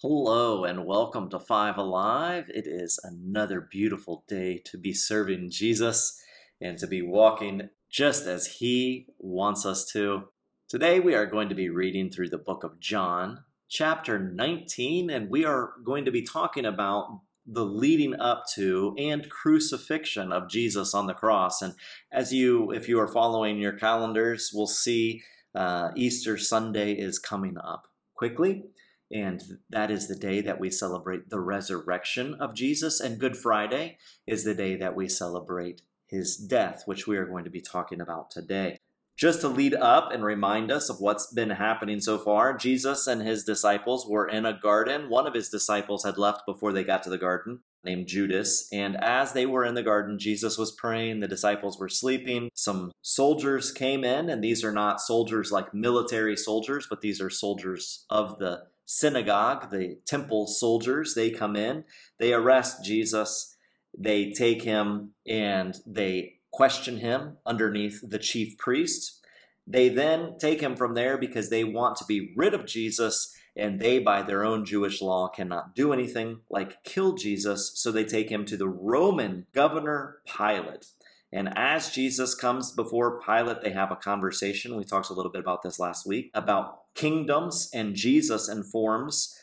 Hello and welcome to Five Alive. It is another beautiful day to be serving Jesus and to be walking just as He wants us to. Today we are going to be reading through the book of John, chapter 19, and we are going to be talking about the leading up to and crucifixion of Jesus on the cross. And as you, if you are following your calendars, we'll see uh, Easter Sunday is coming up quickly. And that is the day that we celebrate the resurrection of Jesus. And Good Friday is the day that we celebrate his death, which we are going to be talking about today. Just to lead up and remind us of what's been happening so far, Jesus and his disciples were in a garden. One of his disciples had left before they got to the garden, named Judas. And as they were in the garden, Jesus was praying. The disciples were sleeping. Some soldiers came in, and these are not soldiers like military soldiers, but these are soldiers of the synagogue, the temple soldiers, they come in, they arrest Jesus, they take him and they question him underneath the chief priest. They then take him from there because they want to be rid of Jesus and they, by their own Jewish law, cannot do anything like kill Jesus. So they take him to the Roman governor Pilate. And as Jesus comes before Pilate, they have a conversation. We talked a little bit about this last week about kingdoms, and Jesus informs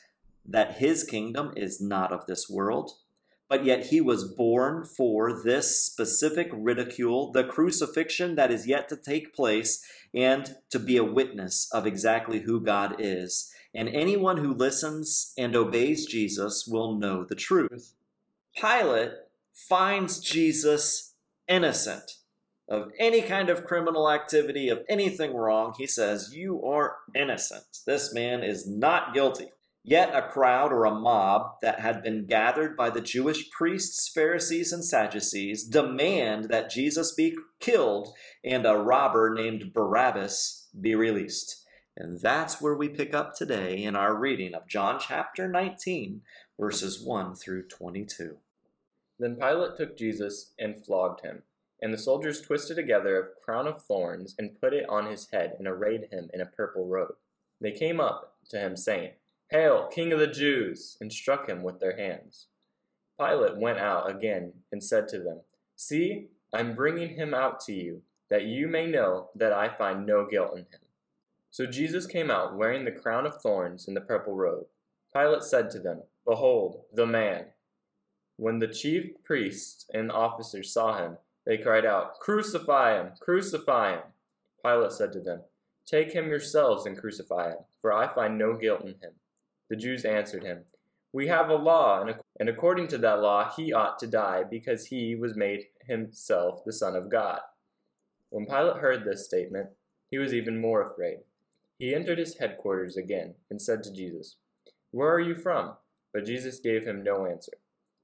that his kingdom is not of this world, but yet he was born for this specific ridicule, the crucifixion that is yet to take place, and to be a witness of exactly who God is. And anyone who listens and obeys Jesus will know the truth. Pilate finds Jesus innocent of any kind of criminal activity, of anything wrong, he says, You are innocent. This man is not guilty. Yet a crowd or a mob that had been gathered by the Jewish priests, Pharisees, and Sadducees demand that Jesus be killed and a robber named Barabbas be released. And that's where we pick up today in our reading of John chapter 19, verses 1 through 22. Then Pilate took Jesus and flogged him. And the soldiers twisted together a crown of thorns and put it on his head and arrayed him in a purple robe. They came up to him, saying, Hail, King of the Jews! and struck him with their hands. Pilate went out again and said to them, See, I'm bringing him out to you, that you may know that I find no guilt in him. So Jesus came out wearing the crown of thorns and the purple robe. Pilate said to them, Behold, the man. When the chief priests and officers saw him, they cried out, Crucify him! Crucify him! Pilate said to them, Take him yourselves and crucify him, for I find no guilt in him. The Jews answered him, We have a law, and according to that law he ought to die, because he was made himself the Son of God. When Pilate heard this statement, he was even more afraid. He entered his headquarters again and said to Jesus, Where are you from? But Jesus gave him no answer.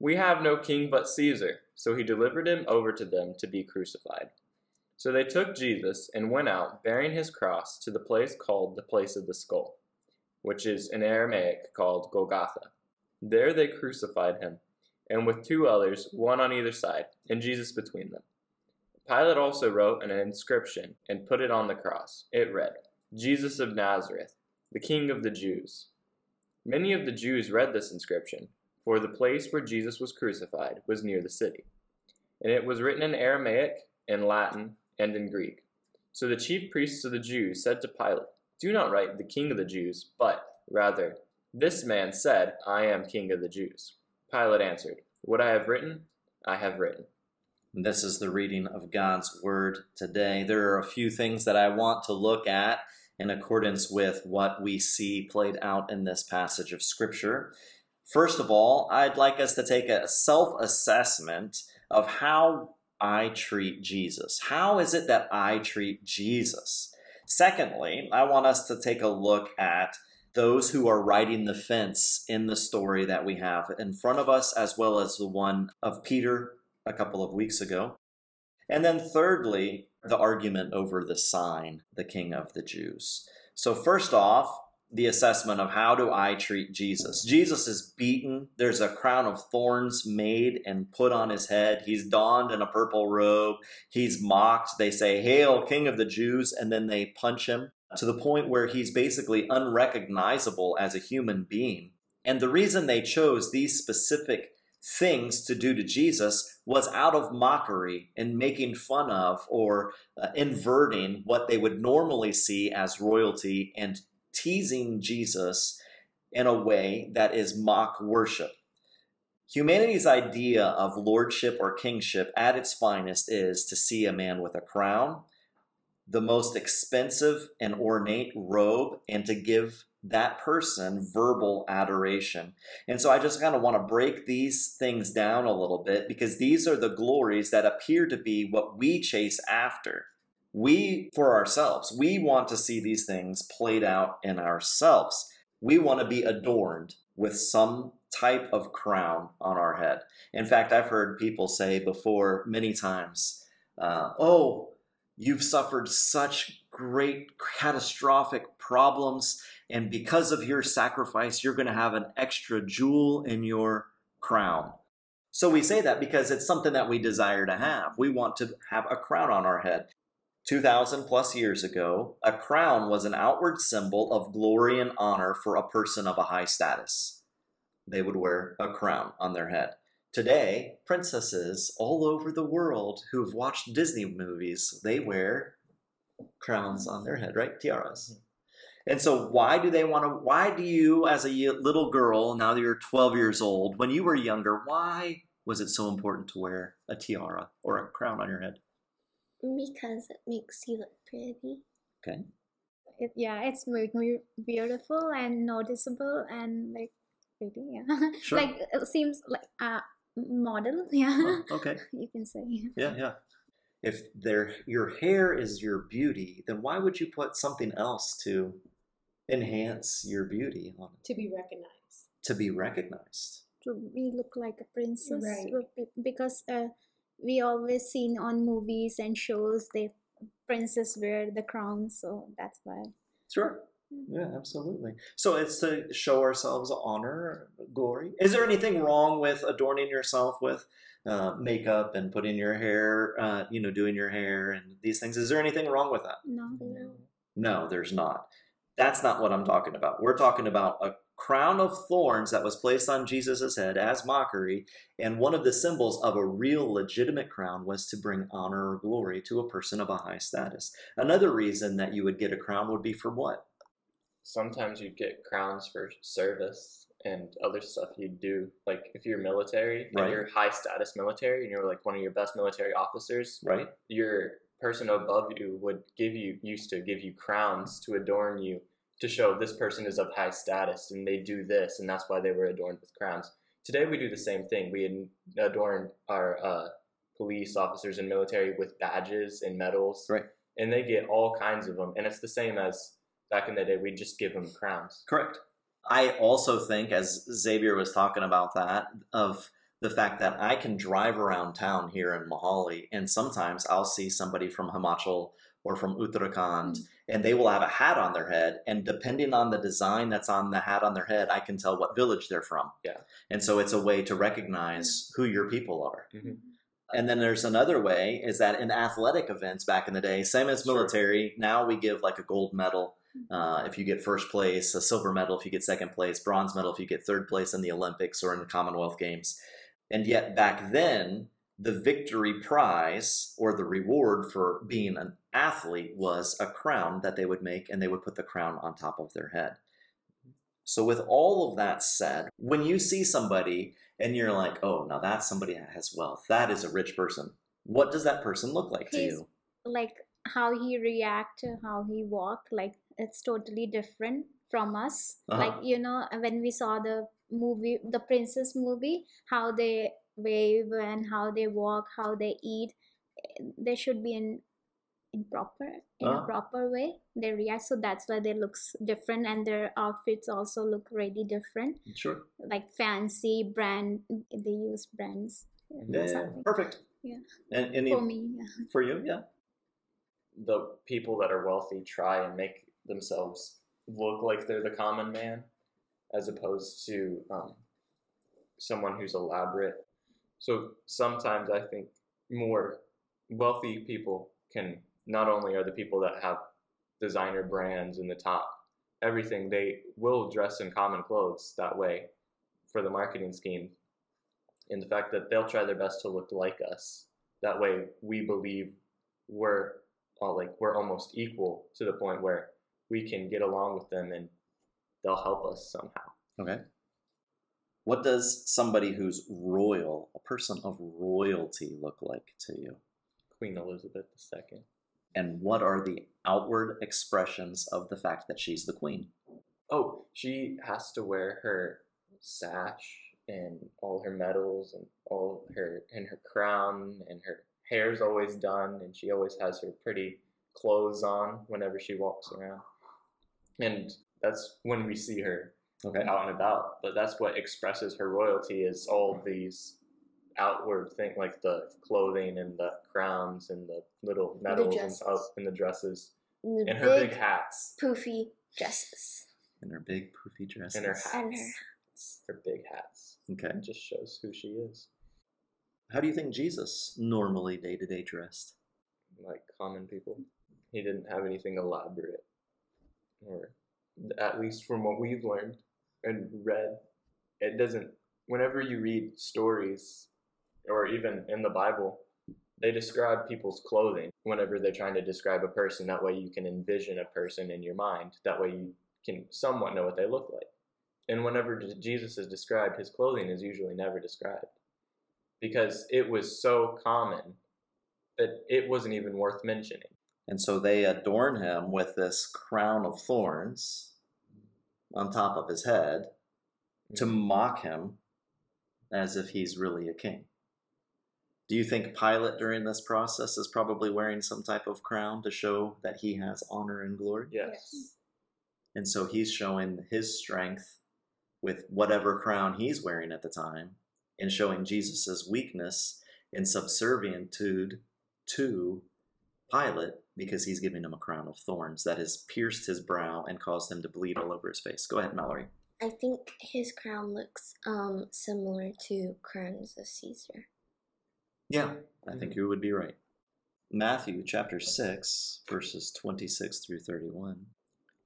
We have no king but Caesar. So he delivered him over to them to be crucified. So they took Jesus and went out, bearing his cross, to the place called the place of the skull, which is in Aramaic called Golgotha. There they crucified him, and with two others, one on either side, and Jesus between them. Pilate also wrote an inscription and put it on the cross. It read, Jesus of Nazareth, the King of the Jews. Many of the Jews read this inscription for the place where Jesus was crucified was near the city. And it was written in Aramaic, in Latin, and in Greek. So the chief priests of the Jews said to Pilate, Do not write the king of the Jews, but rather, This man said, I am king of the Jews. Pilate answered, What I have written, I have written. This is the reading of God's Word today. There are a few things that I want to look at in accordance with what we see played out in this passage of Scripture. First of all, I'd like us to take a self assessment of how I treat Jesus. How is it that I treat Jesus? Secondly, I want us to take a look at those who are riding the fence in the story that we have in front of us, as well as the one of Peter a couple of weeks ago. And then, thirdly, the argument over the sign, the King of the Jews. So, first off, the assessment of how do I treat Jesus. Jesus is beaten. There's a crown of thorns made and put on his head. He's donned in a purple robe. He's mocked. They say, Hail, King of the Jews, and then they punch him to the point where he's basically unrecognizable as a human being. And the reason they chose these specific things to do to Jesus was out of mockery and making fun of or uh, inverting what they would normally see as royalty and teasing Jesus in a way that is mock worship. Humanity's idea of lordship or kingship at its finest is to see a man with a crown, the most expensive and ornate robe, and to give that person verbal adoration. And so I just kind of want to break these things down a little bit because these are the glories that appear to be what we chase after. We, for ourselves, we want to see these things played out in ourselves. We want to be adorned with some type of crown on our head. In fact, I've heard people say before many times, uh, Oh, you've suffered such great catastrophic problems, and because of your sacrifice, you're going to have an extra jewel in your crown. So we say that because it's something that we desire to have. We want to have a crown on our head. 2,000 plus years ago, a crown was an outward symbol of glory and honor for a person of a high status. They would wear a crown on their head. Today, princesses all over the world who've watched Disney movies, they wear crowns on their head, right? Tiaras. Mm-hmm. And so, why do they want to? Why do you, as a little girl, now that you're 12 years old, when you were younger, why was it so important to wear a tiara or a crown on your head? Because it makes you look pretty. Okay. It, yeah, it's very beautiful and noticeable and like pretty. Yeah. Sure. like it seems like a model. Yeah. Oh, okay. you can say. Yeah, yeah. If their your hair is your beauty, then why would you put something else to enhance your beauty on it? To be recognized. To be recognized. To be look like a princess. Right. Because uh, we always seen on movies and shows the princess wear the crown so that's why. Sure. Mm-hmm. yeah absolutely. So it's to show ourselves honor glory. Is there anything wrong with adorning yourself with uh, makeup and putting your hair uh, you know doing your hair and these things? Is there anything wrong with that? No. No. No there's not. That's not what i'm talking about. We're talking about a crown of thorns that was placed on Jesus' head as mockery, and one of the symbols of a real legitimate crown was to bring honor or glory to a person of a high status. Another reason that you would get a crown would be for what? Sometimes you'd get crowns for service and other stuff you'd do. Like if you're military right. and you're high status military and you're like one of your best military officers, right? Your person above you would give you used to give you crowns to adorn you to show this person is of high status and they do this, and that's why they were adorned with crowns. Today we do the same thing. We adorn our uh, police officers and military with badges and medals, right? And they get all kinds of them, and it's the same as back in the day. We just give them crowns. Correct. I also think, as Xavier was talking about that, of the fact that I can drive around town here in Mohali, and sometimes I'll see somebody from Himachal or from Uttarakhand, mm-hmm. and they will have a hat on their head. And depending on the design that's on the hat on their head, I can tell what village they're from. Yeah. And so it's a way to recognize who your people are. Mm-hmm. And then there's another way is that in athletic events back in the day, same as military, sure. now we give like a gold medal mm-hmm. uh, if you get first place, a silver medal if you get second place, bronze medal if you get third place in the Olympics or in the Commonwealth Games. And yet back then, the victory prize or the reward for being an athlete was a crown that they would make and they would put the crown on top of their head. So, with all of that said, when you see somebody and you're like, oh, now that's somebody that has wealth, that is a rich person, what does that person look like to you? like how he react how he walk like it's totally different from us Uh-huh. like you know when we saw the movie the princess movie how they wave and how they walk how they eat they should be in in proper in a proper way they react so that's why they looks different and their outfits also look really different Sure. like fancy brand they use brands Yeah, yeah, perfect. Yeah. And any for me yeah. for you, yeah. the people that are wealthy try and make themselves look like they're the common man as opposed to um, someone who's elaborate. So sometimes I think more wealthy people can not only are the people that have designer brands in the top, everything, they will dress in common clothes that way for the marketing scheme. And the fact that they'll try their best to look like us. That way we believe we're like we're almost equal to the point where we can get along with them and they'll help us somehow. Okay. What does somebody who's royal, a person of royalty, look like to you? Queen Elizabeth II. And what are the outward expressions of the fact that she's the queen? Oh, she has to wear her sash and all her medals and all her and her crown and her hair's always done and she always has her pretty clothes on whenever she walks around. And that's when we see her Okay. out and about. But that's what expresses her royalty is all these outward thing like the clothing and the crowns and the little medals and, dresses. oh, and the dresses And the and her big, big hats poofy dresses. and her big poofy dresses. and her hats. And her her big hats. Okay. It just shows who she is. How do you think Jesus normally day to day dressed? Like common people. He didn't have anything elaborate. Or at least from what we've learned and read, it doesn't whenever you read stories or even in the Bible, they describe people's clothing whenever they're trying to describe a person. That way you can envision a person in your mind. That way you can somewhat know what they look like. And whenever Jesus is described, his clothing is usually never described because it was so common that it wasn't even worth mentioning. And so they adorn him with this crown of thorns on top of his head to mm-hmm. mock him as if he's really a king. Do you think Pilate during this process is probably wearing some type of crown to show that he has honor and glory? Yes. And so he's showing his strength with whatever crown he's wearing at the time and showing Jesus' weakness and subservientude to Pilate because he's giving him a crown of thorns that has pierced his brow and caused him to bleed all over his face. Go ahead, Mallory. I think his crown looks um similar to crowns of Caesar. Yeah, I think you would be right. Matthew chapter 6, verses 26 through 31.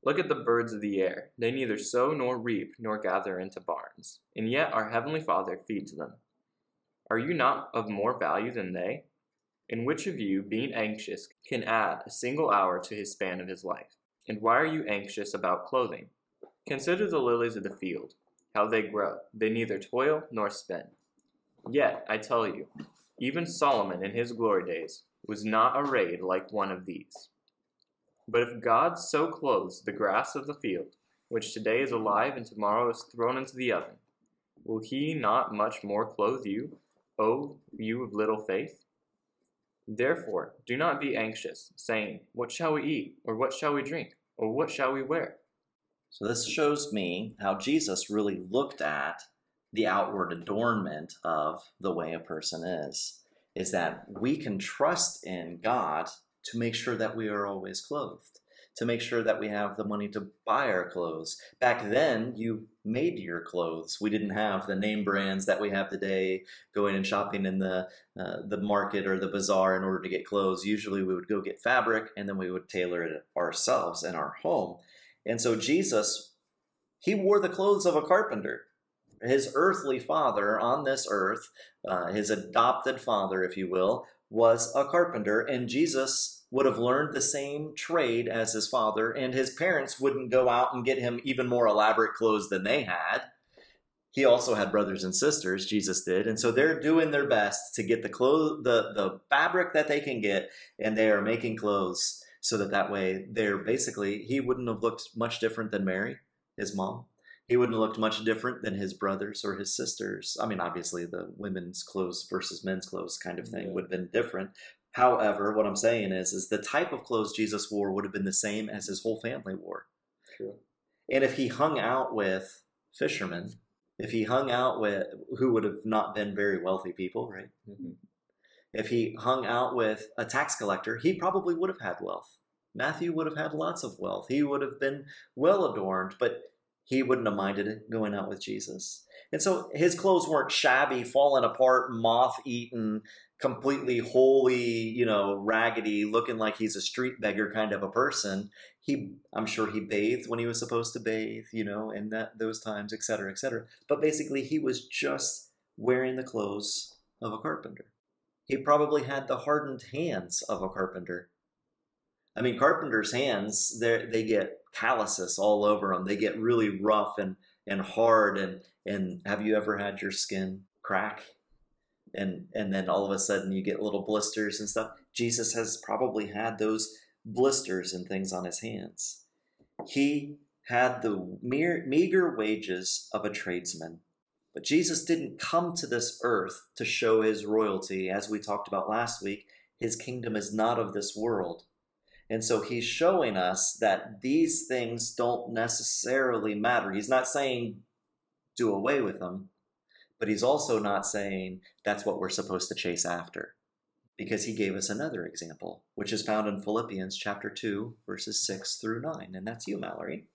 Look at the birds of the air. They neither sow nor reap nor gather into barns, and yet our heavenly Father feeds them. Are you not of more value than they? And which of you, being anxious, can add a single hour to his span of his life? And why are you anxious about clothing? Consider the lilies of the field, how they grow. They neither toil nor spin. Yet, I tell you, even Solomon in his glory days was not arrayed like one of these. But if God so clothes the grass of the field, which today is alive and tomorrow is thrown into the oven, will he not much more clothe you, O you of little faith? Therefore, do not be anxious, saying, What shall we eat? Or what shall we drink? Or what shall we wear? So this shows me how Jesus really looked at the outward adornment of the way a person is. Is that we can trust in God to make sure that we are always clothed, to make sure that we have the money to buy our clothes. Back then, you made your clothes. We didn't have the name brands that we have today, going and shopping in the uh, the market or the bazaar in order to get clothes. Usually, we would go get fabric and then we would tailor it ourselves in our home. And so Jesus, he wore the clothes of a carpenter. His earthly father on this earth, uh, his adopted father, if you will, was a carpenter, and Jesus would have learned the same trade as his father, and his parents wouldn't go out and get him even more elaborate clothes than they had. he also had brothers and sisters jesus did and so they're doing their best to get the clothes the the fabric that they can get and they are making clothes so that that way they're basically he wouldn't have looked much different than mary his mom he wouldn't have looked much different than his brothers or his sisters i mean obviously the women's clothes versus men's clothes kind of thing Yeah. would have been different however what i'm saying is is the type of clothes jesus wore would have been the same as his whole family wore True. and if he hung out with fishermen, if he hung out with who would have not been very wealthy people, right? Mhm. If he hung out with a tax collector, he probably would have had wealth. Matthew would have had lots of wealth. He would have been well adorned, but he wouldn't have minded going out with Jesus. And so his clothes weren't shabby, falling apart, moth eaten, completely holey, you know, raggedy, looking like he's a street beggar kind of a person. He, I'm sure he bathed when he was supposed to bathe, you know, in that those times, et cetera, et cetera. But basically, he was just wearing the clothes of a carpenter. He probably had the hardened hands of a carpenter. I mean, carpenters' hands, they they get calluses all over them. They get really rough and and hard. And and have you ever had your skin crack? And and then all of a sudden you get little blisters and stuff. Jesus has probably had those blisters and things on his hands. He had the mere meager wages of a tradesman. But Jesus didn't come to this earth to show his royalty. As we talked about last week, his kingdom is not of this world. And so he's showing us that these things don't necessarily matter. He's not saying do away with them, but he's also not saying that's what we're supposed to chase after. Because he gave us another example, which is found in Philippians chapter 2, verses 6 through 9. And that's you, Mallory.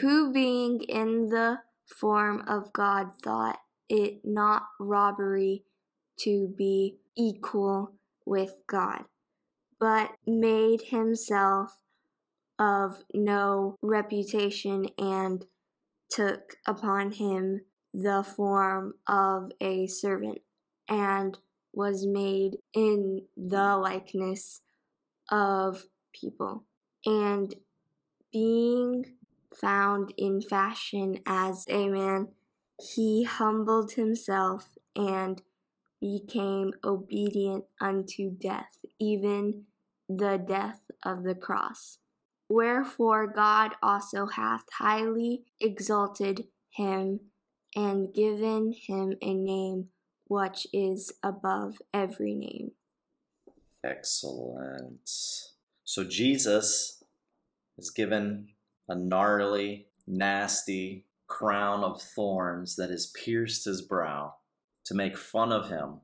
who being in the form of God thought it not robbery to be equal with God, but made himself of no reputation and took upon him the form of a servant and was made in the likeness of people and being found in fashion as a man, he humbled himself and became obedient unto death, even the death of the cross. Wherefore God also hath highly exalted him and given him a name which is above every name. Excellent. So Jesus is given a gnarly, nasty crown of thorns that has pierced his brow to make fun of him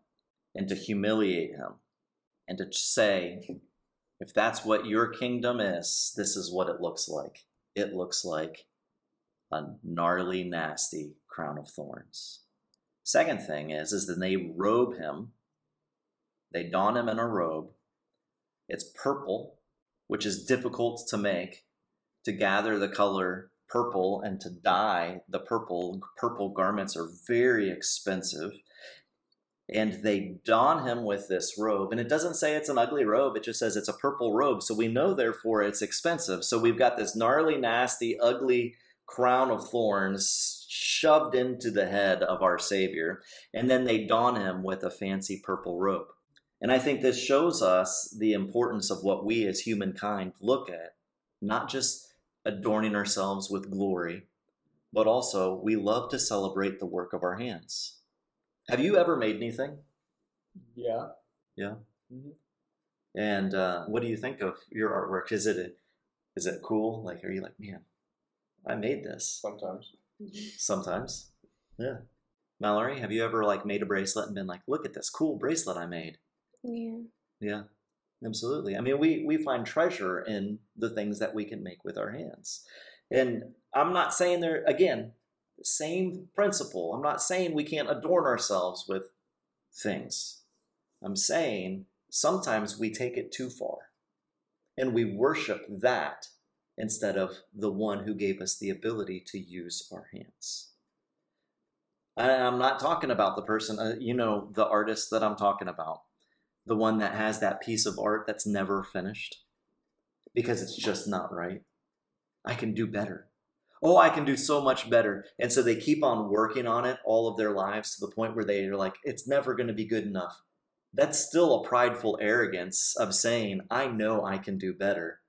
and to humiliate him and to say, if that's what your kingdom is, this is what it looks like. It looks like a gnarly, nasty crown of thorns. Second thing is, is then they robe him. They don him in a robe. It's purple, which is difficult to make. To gather the color purple and to dye the purple, purple garments are very expensive. And they don him with this robe. And it doesn't say it's an ugly robe, it just says it's a purple robe. So we know, therefore, it's expensive. So we've got this gnarly, nasty, ugly crown of thorns shoved into the head of our Savior. And then they don him with a fancy purple robe. And I think this shows us the importance of what we as humankind look at, not just adorning ourselves with glory, but also we love to celebrate the work of our hands. Have you ever made anything? Yeah. Yeah. Mhm. And uh, what do you think of your artwork? Is it is it cool? Like, are you like, man, I made this? Sometimes. Mm-hmm. Sometimes, yeah. Mallory, have you ever like made a bracelet and been like, look at this cool bracelet I made? Yeah. Yeah, absolutely. I mean, we we find treasure in the things that we can make with our hands. And I'm not saying there again, same principle. I'm not saying we can't adorn ourselves with things. I'm saying sometimes we take it too far and we worship that instead of the one who gave us the ability to use our hands. And I'm not talking about the person, uh, you know, the artist that I'm talking about the one that has that piece of art that's never finished because it's just not right. I can do better. Oh, I can do so much better. And so they keep on working on it all of their lives to the point where they are like, it's never going to be good enough. That's still a prideful arrogance of saying, I know I can do better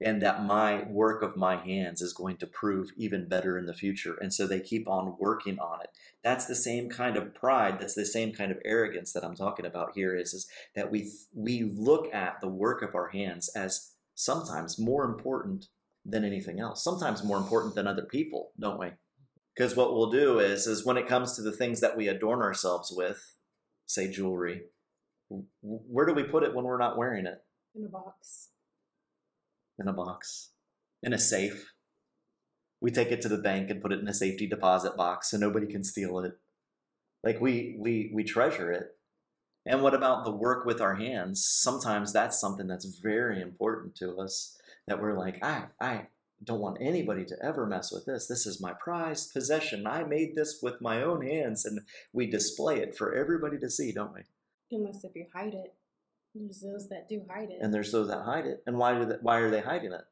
and that my work of my hands is going to prove even better in the future. And so they keep on working on it. That's the same kind of pride. That's the same kind of arrogance that I'm talking about here is, is that we, we look at the work of our hands as sometimes more important than anything else, sometimes more important than other people, don't we? Because what we'll do is, is when it comes to the things that we adorn ourselves with, say jewelry, where do we put it when we're not wearing it? In a box. In a box. In a safe. We take it to the bank and put it in a safety deposit box so nobody can steal it. Like we we we treasure it. And what about the work with our hands? Sometimes that's something that's very important to us that we're like, I I don't want anybody to ever mess with this. This is my prized possession. I made this with my own hands and we display it for everybody to see, don't we? Unless if you hide it. There's those that do hide it. And there's those that hide it. And why do they, why are they hiding it?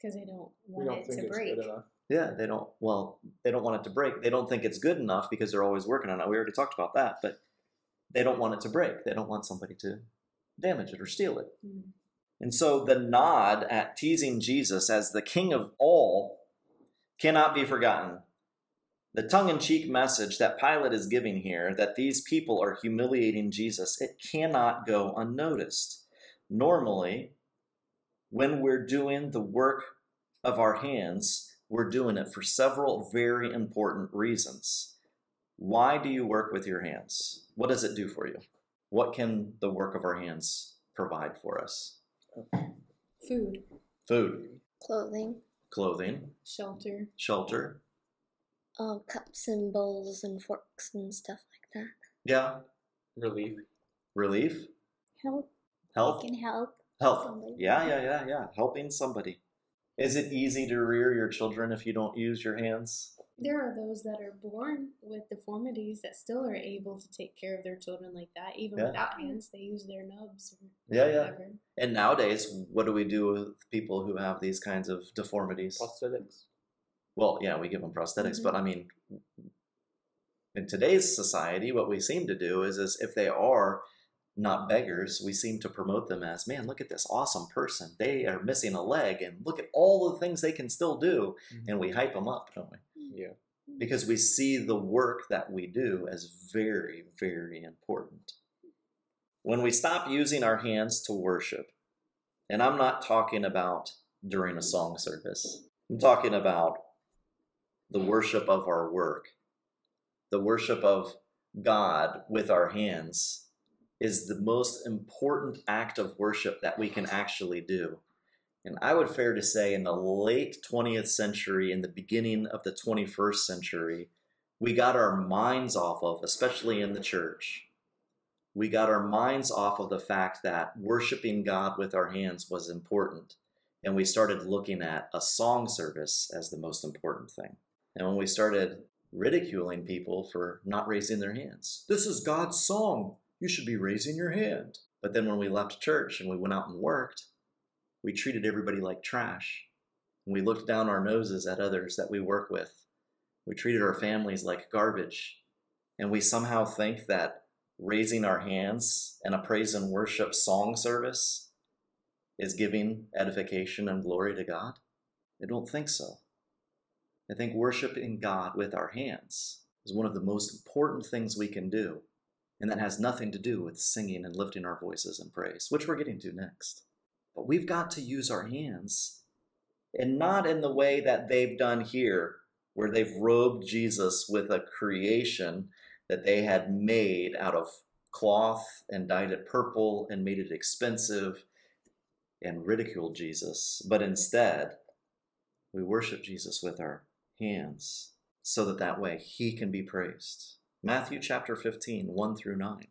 Because they don't want don't it think to it's break. good enough. Yeah, they don't. Well, they don't want it to break. They don't think it's good enough because they're always working on it. We already talked about that, but they don't want it to break. They don't want somebody to damage it or steal it. Mm. And so the nod at teasing Jesus as the king of all cannot be forgotten. The tongue in cheek message that Pilate is giving here, that these people are humiliating Jesus, it cannot go unnoticed. Normally, when we're doing the work of our hands, we're doing it for several very important reasons. Why do you work with your hands? What does it do for you? What can the work of our hands provide for us? Food, Food, Clothing, clothing, shelter, shelter. Um, cups and bowls and forks and stuff like that. Yeah. Relief. Relief, Help. health, Can help. help. somebody. Yeah, yeah, yeah, yeah. Helping somebody. Is it easy to rear your children if you don't use your hands? There are those that are born with deformities that still are able to take care of their children like that, even Yeah. without hands. They use their nubs or Yeah, yeah. whatever. And nowadays, what do we do with people who have these kinds of deformities? Prosthetics. Well, yeah, we give them prosthetics, Mhm. but I mean, in today's society, what we seem to do is, is if they are not beggars, we seem to promote them as, man, look at this awesome person. They are missing a leg, and look at all the things they can still do, and we hype them up, don't we? Yeah. Because we see the work that we do as very, very important. When we stop using our hands to worship, and I'm not talking about during a song service, I'm talking about the worship of our work, the worship of God with our hands is the most important act of worship that we can actually do. And I would fair to say in the late 20th century and the beginning of the 21st century, we got our minds off of, especially in the church, we got our minds off of the fact that worshiping God with our hands was important. And we started looking at a song service as the most important thing. And when we started ridiculing people for not raising their hands, this is God's song. You should be raising your hand. But then when we left church and we went out and worked, we treated everybody like trash. And we looked down our noses at others that we work with. We treated our families like garbage. And we somehow think that raising our hands in a praise and worship song service is giving edification and glory to God? I don't think so. I think worshiping God with our hands is one of the most important things we can do. And that has nothing to do with singing and lifting our voices in praise, which we're getting to next. But we've got to use our hands, and not in the way that they've done here, where they've robed Jesus with a creation that they had made out of cloth and dyed it purple and made it expensive and ridiculed Jesus. But instead, we worship Jesus with our hands so that that way he can be praised. Matthew chapter 15, 1 through 9.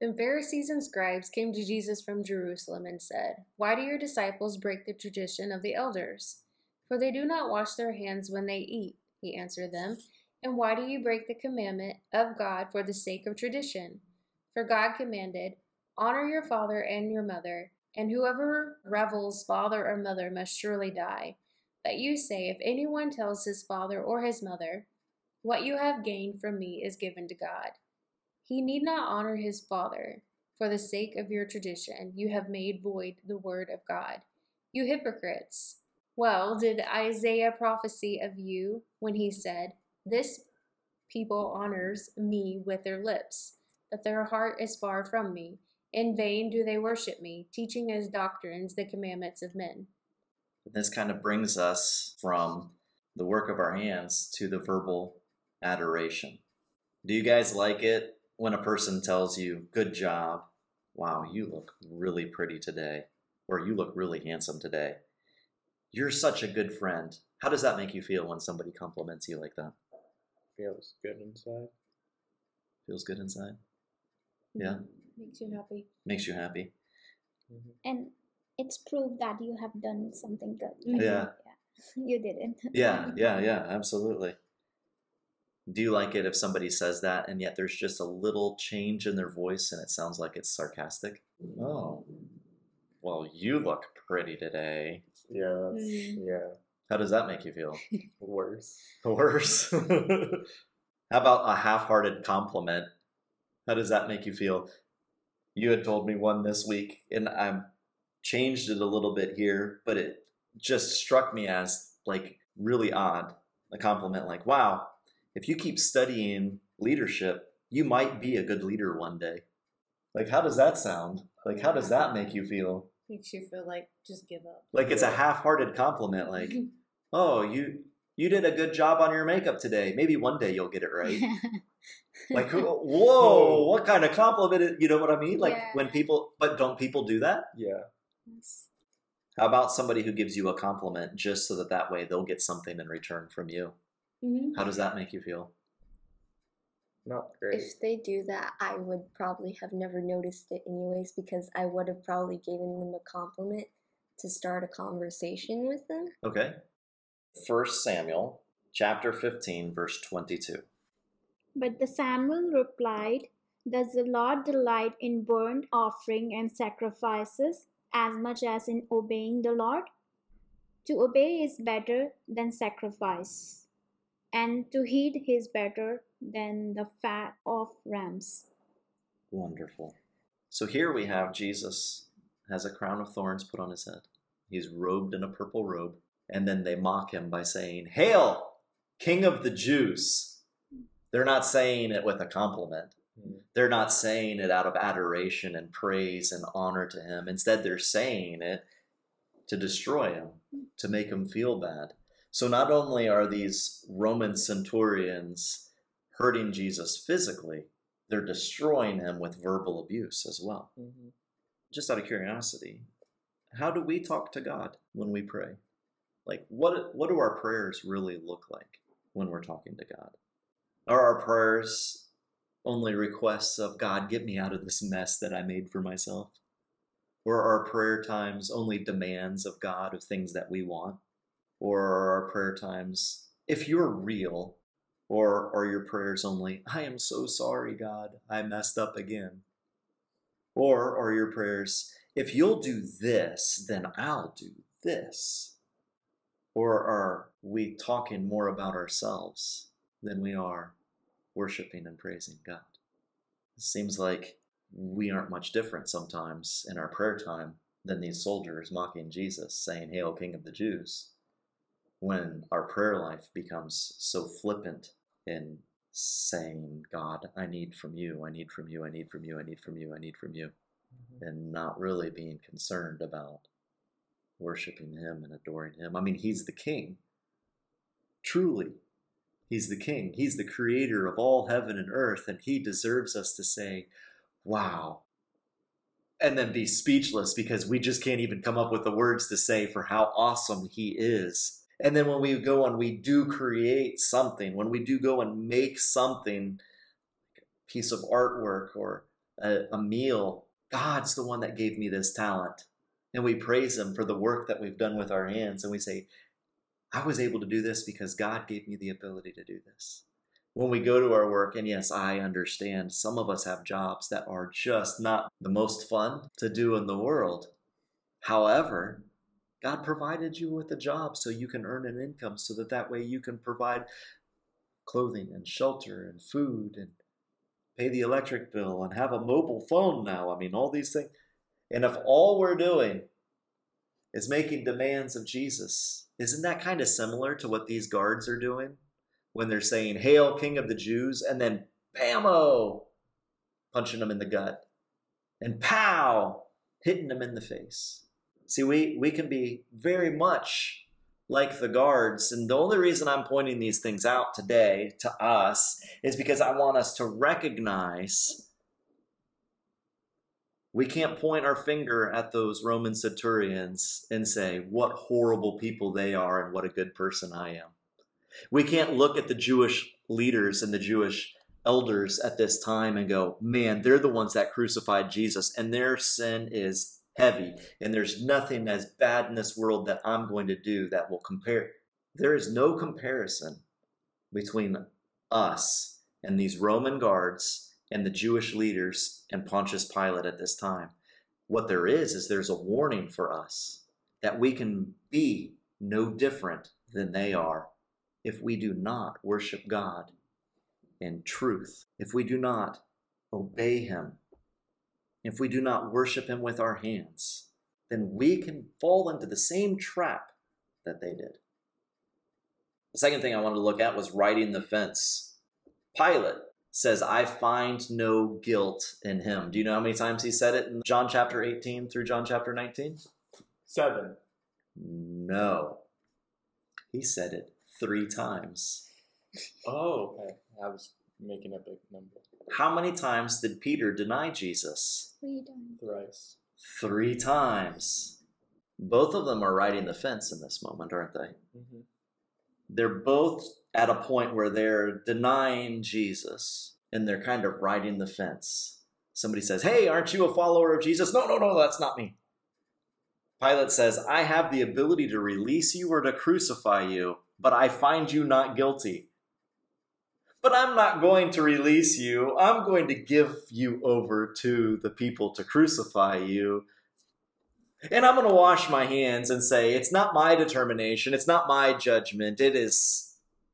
Then Pharisees and scribes came to Jesus from Jerusalem and said, Why do your disciples break the tradition of the elders? For they do not wash their hands when they eat, he answered them. And why do you break the commandment of God for the sake of tradition? For God commanded, Honor your father and your mother, and whoever revels father or mother must surely die. That you say, If anyone tells his father or his mother, What you have gained from me is given to God, he need not honor his father. For the sake of your tradition, you have made void the word of God. You hypocrites! Well, did Isaiah prophesy of you when he said, This people honors me with their lips, but their heart is far from me. In vain do they worship me, teaching as doctrines the commandments of men. This kind of brings us from the work of our hands to the verbal adoration. Do you guys like it when a person tells you, Good job, wow, you look really pretty today, or you look really handsome today? You're such a good friend. How does that make you feel when somebody compliments you like that? Feels good inside. Feels good inside? Yeah. Makes you happy. Makes you happy? Mhm. and it's proof that you have done something good. Mhm. Yeah. you didn't. Yeah, yeah, yeah, absolutely. Do you like it if somebody says that and yet there's just a little change in their voice and it sounds like it's sarcastic? Oh, well, you look pretty today. Yeah, that's, Mm. yeah. How does that make you feel? Worse. Worse. How about a half hearted compliment? How does that make you feel? You had told me one this week and I changed it a little bit here, but it just struck me as like really odd. A compliment like, wow, if you keep studying leadership, you might be a good leader one day. Like, how does that sound? Like, how does that make you feel? Makes you feel like just give up. Like, it's a half hearted compliment. Like, oh, you. You did a good job on your makeup today. Maybe one day you'll get it right. Like, whoa, what kind of compliment? is- You know what I mean? Like Yeah. when people, but don't people do that? Yeah. How about somebody who gives you a compliment just so that that way they'll get something in return from you? hmm How does that make you feel? Not great. If they do that, I would probably have never noticed it anyways because I would have probably given them a compliment to start a conversation with them. Okay. First Samuel chapter 15 verse 22. But the Samuel replied, Does the Lord delight in burnt offering and sacrifices as much as in obeying the Lord? To obey is better than sacrifice, and to heed is better than the fat of rams. Wonderful. So here we have Jesus has a crown of thorns put on his head. He's robed in a purple robe. And then they mock him by saying, Hail, King of the Jews. They're not saying it with a compliment. They're not saying it out of adoration and praise and honor to him. Instead, they're saying it to destroy him, to make him feel bad. So not only are these Roman centurions hurting Jesus physically, they're destroying him with verbal abuse as well. Mhm. Just out of curiosity, how do we talk to God when we pray? Like what what do our prayers really look like when we're talking to God? Are our prayers only requests of God, get me out of this mess that I made for myself? Or are our prayer times only demands of God of things that we want? Or are our prayer times, if you're real, or are your prayers only, I am so sorry, God, I messed up again? Or are your prayers, if you'll do this, then I'll do this? Or are we talking more about ourselves than we are worshiping and praising God? It seems like we aren't much different sometimes in our prayer time than these soldiers mocking Jesus, saying, Hail, King of the Jews, when our prayer life becomes so flippant in saying, God, I need from you, I need from you, I need from you, I need from you, I need from you, mm-hmm. and not really being concerned about worshiping Him and adoring Him. I mean, He's the King. Truly, He's the King. He's the creator of all heaven and earth, and He deserves us to say, Wow. And then be speechless because we just can't even come up with the words to say for how awesome He is. And then when we go and we do create something, when we do go and make something, a piece of artwork or a, a meal, God's the one that gave me this talent. And we praise Him for the work that we've done with our hands. And we say, I was able to do this because God gave me the ability to do this. When we go to our work, and yes, I understand some of us have jobs that are just not the most fun to do in the world. However, God provided you with a job so you can earn an income so that that way you can provide clothing and shelter and food and pay the electric bill and have a mobile phone now. I mean, all these things. And if all we're doing is making demands of Jesus, isn't that kind of similar to what these guards are doing when they're saying, Hail, King of the Jews, and then bammo, punching them in the gut, and pow, hitting them in the face? See, we, we can be very much like the guards. And the only reason I'm pointing these things out today to us is because I want us to recognize we can't point our finger at those Roman centurions and say, what horrible people they are and what a good person I am. We can't look at the Jewish leaders and the Jewish elders at this time and go, man, they're the ones that crucified Jesus and their sin is heavy, and there's nothing as bad in this world that I'm going to do that will compare. There is no comparison between us and these Roman guards and the Jewish leaders and Pontius Pilate at this time. What there is, is there's a warning for us that we can be no different than they are if we do not worship God in truth, if we do not obey Him if we do not worship Him with our hands, then we can fall into the same trap that they did. The second thing I wanted to look at was riding the fence. Pilate says, I find no guilt in him. Do you know how many times he said it in John chapter 18 through John chapter 19? Seven. No. He said it three times. Oh, okay. I was making a big number. How many times did Peter deny Jesus? Three times. Thrice. Three times. Both of them are riding the fence in this moment, aren't they? Mm-hmm. They're both at a point where they're denying Jesus and they're kind of riding the fence. Somebody says, Hey, aren't you a follower of Jesus? No, no, no, that's not me. Pilate says, I have the ability to release you or to crucify you, but I find you not guilty but I'm not going to release you. I'm going to give you over to the people to crucify you. And I'm going to wash my hands and say, it's not my determination, it's not my judgment, it is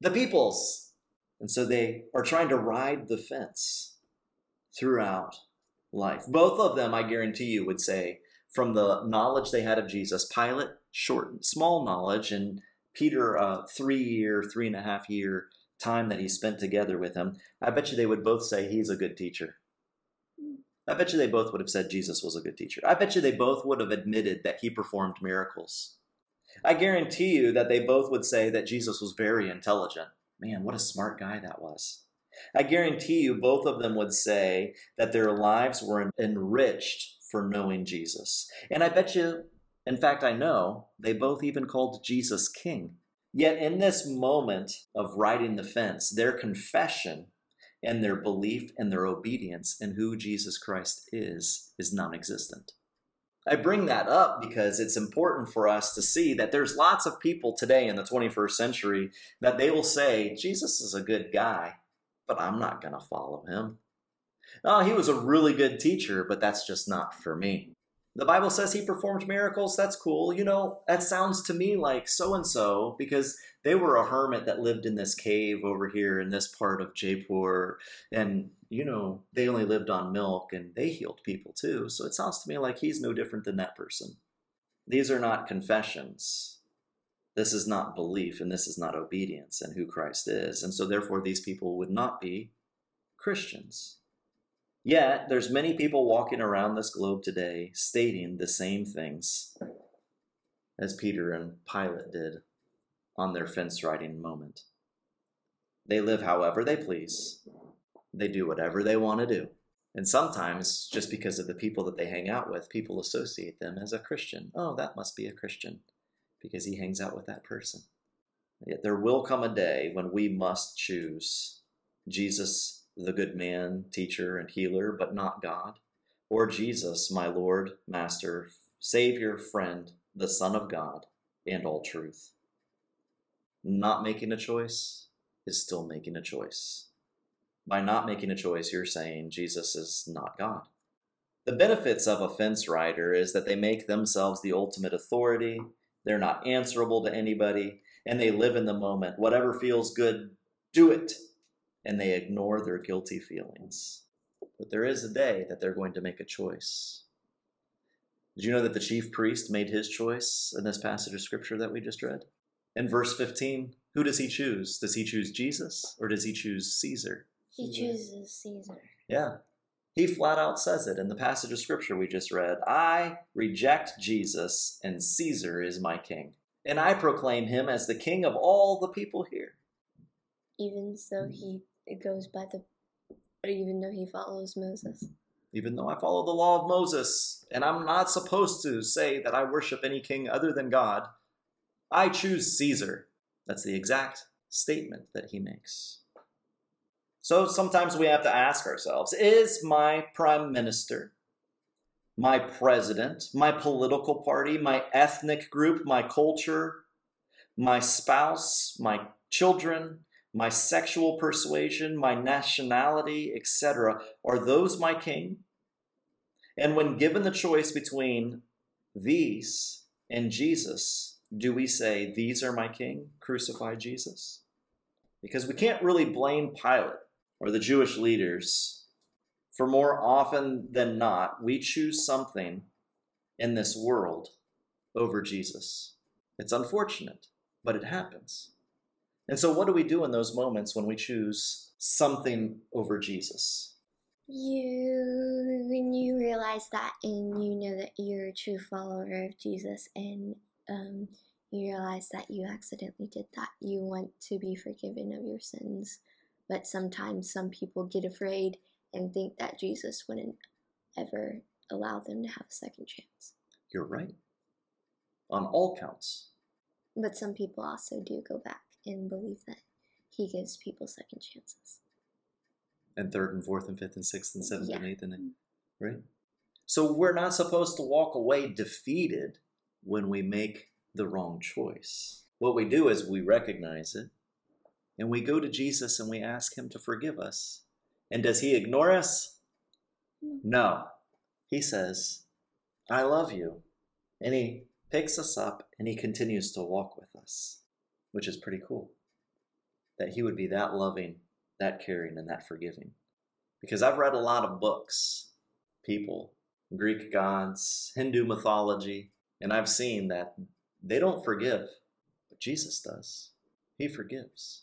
the people's. And so they are trying to ride the fence throughout life. Both of them, I guarantee you, would say, from the knowledge they had of Jesus, Pilate, short, small knowledge, and Peter, uh, three year, three and a half year time that he spent together with him, I bet you they would both say he's a good teacher. I bet you they both would have said Jesus was a good teacher. I bet you they both would have admitted that he performed miracles. I guarantee you that they both would say that Jesus was very intelligent. Man, what a smart guy that was. I guarantee you both of them would say that their lives were enriched for knowing Jesus. And I bet you, in fact, I know, they both even called Jesus King. Yet, in this moment of riding the fence, their confession and their belief and their obedience in who Jesus Christ is is non existent. I bring that up because it's important for us to see that there's lots of people today in the 21st century that they will say, Jesus is a good guy, but I'm not going to follow him. Oh, he was a really good teacher, but that's just not for me. The Bible says he performed miracles. That's cool. You know, that sounds to me like so and so because they were a hermit that lived in this cave over here in this part of Jaipur. And, you know, they only lived on milk and they healed people too. So it sounds to me like he's no different than that person. These are not confessions. This is not belief and this is not obedience and who Christ is. And so, therefore, these people would not be Christians. Yet, there's many people walking around this globe today stating the same things as Peter and Pilate did on their fence riding moment. They live however they please, they do whatever they want to do. And sometimes, just because of the people that they hang out with, people associate them as a Christian. Oh, that must be a Christian because he hangs out with that person. Yet there will come a day when we must choose Jesus the good man, teacher, and healer, but not God, or Jesus, my Lord, Master, Savior, friend, the Son of God, and all truth. Not making a choice is still making a choice. By not making a choice, you're saying Jesus is not God. The benefits of a fence rider is that they make themselves the ultimate authority they're not answerable to anybody, and they live in the moment. Whatever feels good, do it. And they ignore their guilty feelings. But there is a day that they're going to make a choice. Did you know that the chief priest made his choice in this passage of scripture that we just read? In verse 15, who does he choose? Does he choose Jesus or does he choose Caesar? He chooses Caesar. Yeah. He flat out says it in the passage of scripture we just read I reject Jesus, and Caesar is my king. And I proclaim him as the king of all the people here. Even so, he goes by the, even though he follows Moses. Even though I follow the law of Moses, and I'm not supposed to say that I worship any king other than God, I choose Caesar. That's the exact statement that he makes. So sometimes we have to ask ourselves is my prime minister, my president, my political party, my ethnic group, my culture, my spouse, my children, my sexual persuasion, my nationality, etc., are those my king? And when given the choice between these and Jesus, do we say, These are my king, crucify Jesus? Because we can't really blame Pilate or the Jewish leaders, for more often than not, we choose something in this world over Jesus. It's unfortunate, but it happens. And so, what do we do in those moments when we choose something over Jesus? You, when you realize that and you know that you're a true follower of Jesus and um, you realize that you accidentally did that, you want to be forgiven of your sins. But sometimes some people get afraid and think that Jesus wouldn't ever allow them to have a second chance. You're right. On all counts. But some people also do go back and believe that he gives people second chances. And third and fourth and fifth and sixth and seventh and eighth and eighth. Mm-hmm. Right? So we're not supposed to walk away defeated when we make the wrong choice. What we do is we recognize it and we go to Jesus and we ask him to forgive us. And does he ignore us? Mm-hmm. No. He says, I love you. And he picks us up and he continues to walk with us, which is pretty cool. That he would be that loving, that caring, and that forgiving. Because I've read a lot of books, people, Greek gods, Hindu mythology, and I've seen that they don't forgive, but Jesus does. He forgives.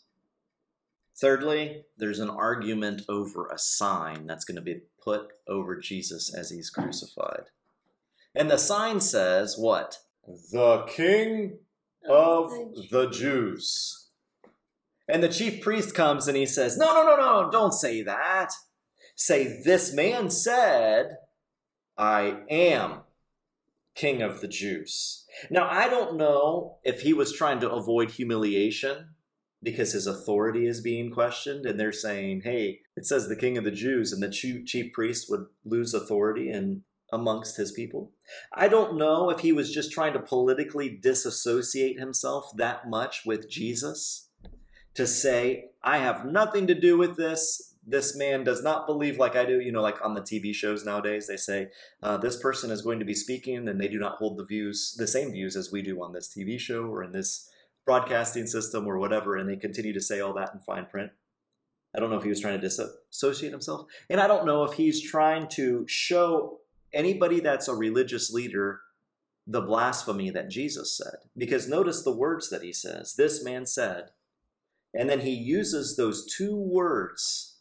Thirdly, there's an argument over a sign that's going to be put over Jesus as he's crucified. And the sign says what? The King of oh, the Jews. And the chief priest comes and he says, No, no, no, no, don't say that. Say, This man said, I am King of the Jews. Now, I don't know if he was trying to avoid humiliation because his authority is being questioned and they're saying, hey, it says the king of the Jews, and the chief chief priest would lose authority and amongst his people. I don't know if he was just trying to politically disassociate himself that much with Jesus to say, I have nothing to do with this. This man does not believe like I do. You know, like on the TV shows nowadays, they say uh, this person is going to be speaking, and they do not hold the views, the same views as we do on this TV show or in this broadcasting system or whatever, and they continue to say all that in fine print. I don't know if he was trying to disassociate himself, and I don't know if he's trying to show anybody that's a religious leader the blasphemy that Jesus said. Because notice the words that he says. This man said, and then he uses those two words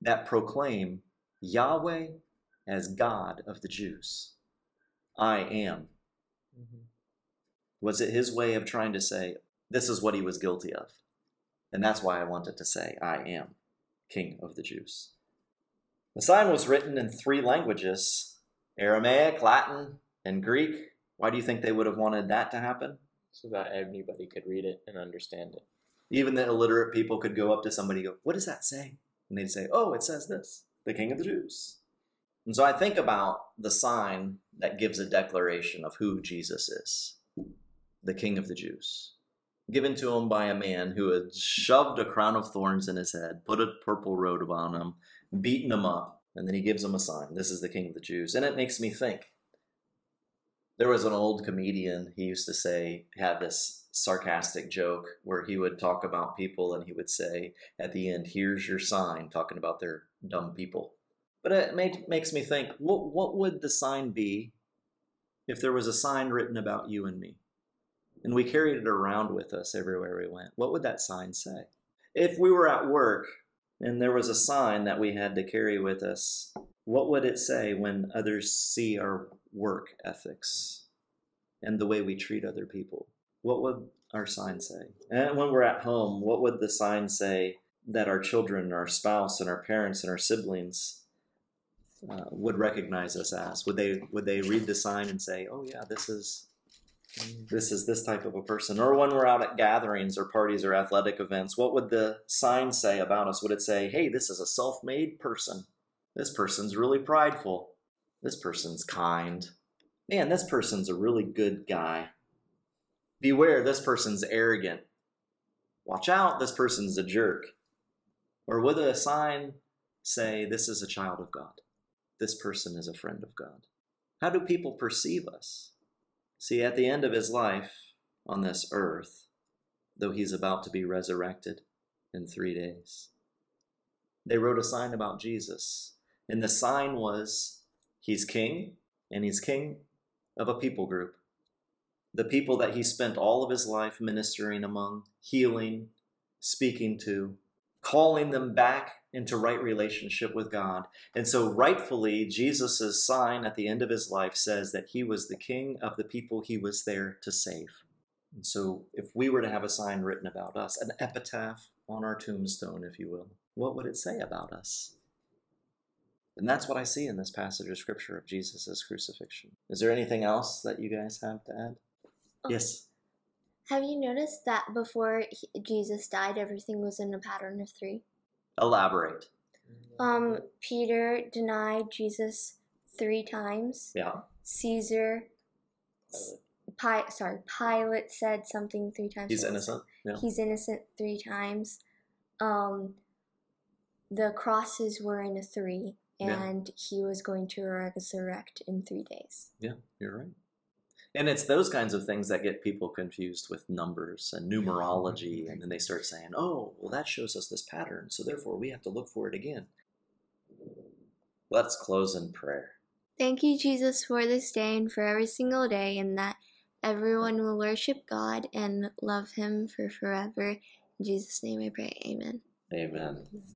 that proclaim Yahweh as God of the Jews. I am. Mm-hmm. Was it his way of trying to say, this is what he was guilty of? And that's why I wanted to say, I am King of the Jews. The sign was written in three languages Aramaic, Latin, and Greek. Why do you think they would have wanted that to happen? so that anybody could read it and understand it. Even the illiterate people could go up to somebody and go, What does that say? And they'd say, Oh, it says this the King of the Jews. And so I think about the sign that gives a declaration of who Jesus is the King of the Jews. Given to him by a man who had shoved a crown of thorns in his head, put a purple robe on him, beaten him up, and then he gives him a sign. This is the King of the Jews. And it makes me think There was an old comedian, he used to say, had this sarcastic joke where he would talk about people and he would say at the end, here's your sign, talking about their dumb people. But it made, makes me think, what, what would the sign be if there was a sign written about you and me? And we carried it around with us everywhere we went. What would that sign say? If we were at work and there was a sign that we had to carry with us, what would it say when others see our work ethics and the way we treat other people? What would our sign say? And when we're at home, what would the sign say that our children, our spouse, and our parents and our siblings uh, would recognize us as? Would they would they read the sign and say, "Oh yeah, this is this is this type of a person. Or when we're out at gatherings or parties or athletic events, what would the sign say about us? Would it say, hey, this is a self made person? This person's really prideful. This person's kind. Man, this person's a really good guy. Beware, this person's arrogant. Watch out, this person's a jerk. Or would a sign say, this is a child of God? This person is a friend of God? How do people perceive us? See, at the end of his life on this earth, though he's about to be resurrected in three days, they wrote a sign about Jesus. And the sign was he's king, and he's king of a people group. The people that he spent all of his life ministering among, healing, speaking to, calling them back into right relationship with God. And so, rightfully, Jesus' sign at the end of his life says that he was the king of the people he was there to save. And so, if we were to have a sign written about us, an epitaph on our tombstone, if you will, what would it say about us? And that's what I see in this passage of scripture of Jesus' crucifixion. Is there anything else that you guys have to add? Oh. Yes. Have you noticed that before he, Jesus died, everything was in a pattern of three? Elaborate. Um, Peter denied Jesus three times. Yeah. Caesar, Pi- sorry, Pilate said something three times. He's What was it? innocent. Yeah. He's innocent three times. Um, the crosses were in a three, Yeah. and he was going to resurrect in three days. Yeah, you're right. And it's those kinds of things that get people confused with numbers and numerology, and then they start saying, oh, well, that shows us this pattern, so therefore we have to look for it again. Let's close in prayer. Thank you, Jesus, for this day and for every single day, and that everyone will worship God and love Him for forever. In Jesus' name I pray. Amen. Amen.